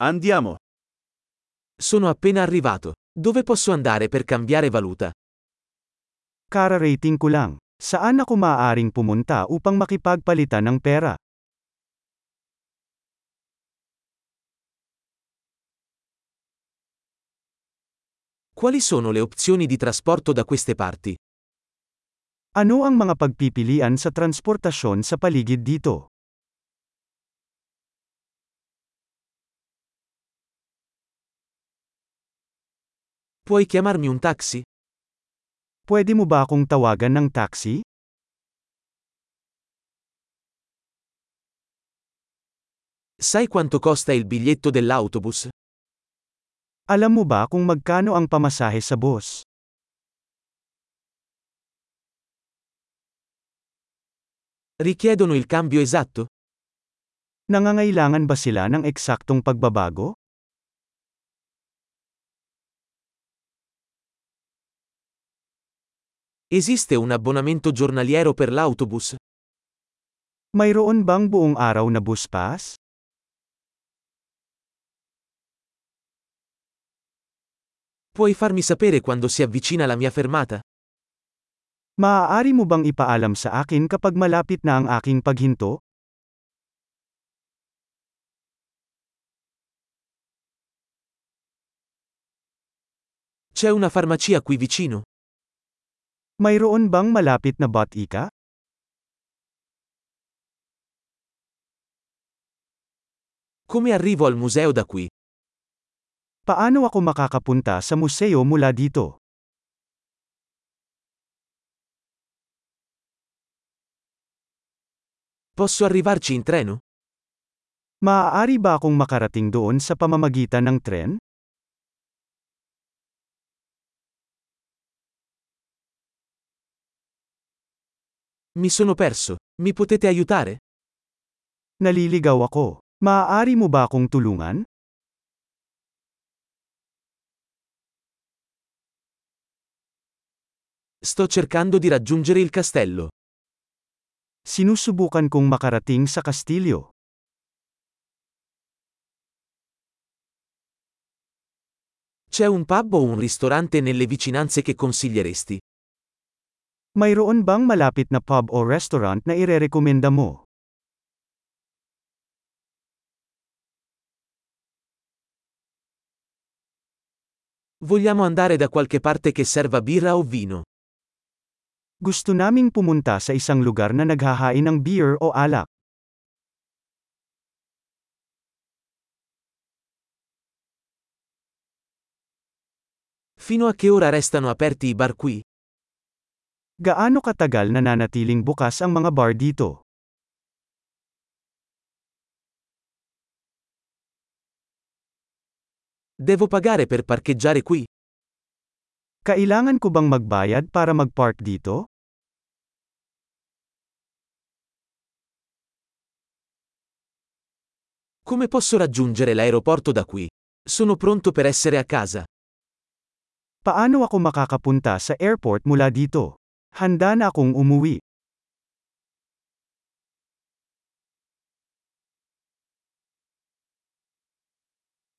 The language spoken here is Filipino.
Andiamo. Sono appena arrivato. Dove posso andare per cambiare valuta? Kara-rating ko lang. Saan ako maaaring pumunta upang makipagpalitan ng pera? Quali sono le opzioni di trasporto da queste parti? Ano ang mga pagpipilian sa transportasyon sa paligid dito? Puoi chiamarmi un taxi? Pwede mo ba akong tawagan ng taxi? Sai quanto costa il biglietto dell'autobus? Alam mo ba kung magkano ang pamasahe sa bus? Richiedono il cambio esatto? Nangangailangan ba sila ng eksaktong pagbabago? Esiste un abbonamento giornaliero per l'autobus? Mayroon bang buong araw na bus pass? Puoi farmi sapere quando si avvicina la mia fermata? Maaari mo bang ipaalam sa akin kapag malapit na ang aking paghinto? C'è una farmacia qui vicino? Mayroon bang malapit na botika? Come arrivo al museo da qui? Paano ako makakapunta sa museo mula dito? Posso arrivarci in treno? Maaari ba akong makarating doon sa pamamagitan ng tren? Mi sono perso. Mi potete aiutare? Naliligaw ako. Maaari mo ba akong tulungan? Sto cercando di raggiungere il castello. Sinusubukan kong makarating sa kastilyo. C'è un pub o un ristorante nelle vicinanze che consiglieresti? Mayroon bang malapit na pub o restaurant na irerekomenda mo? Vogliamo andare da qualche parte che serva birra o vino. Gusto naming pumunta sa isang lugar na naghahain ng beer o alak. Fino a che ora restano aperti i bar qui? Gaano katagal nananatiling bukas ang mga bar dito? Devo pagare per parcheggiare qui? Kailangan ko bang magbayad para mag-park dito? Come posso raggiungere l'aeroporto da qui? Sono pronto per essere a casa. Paano ako makakapunta sa airport mula dito? Handa na akong umuwi.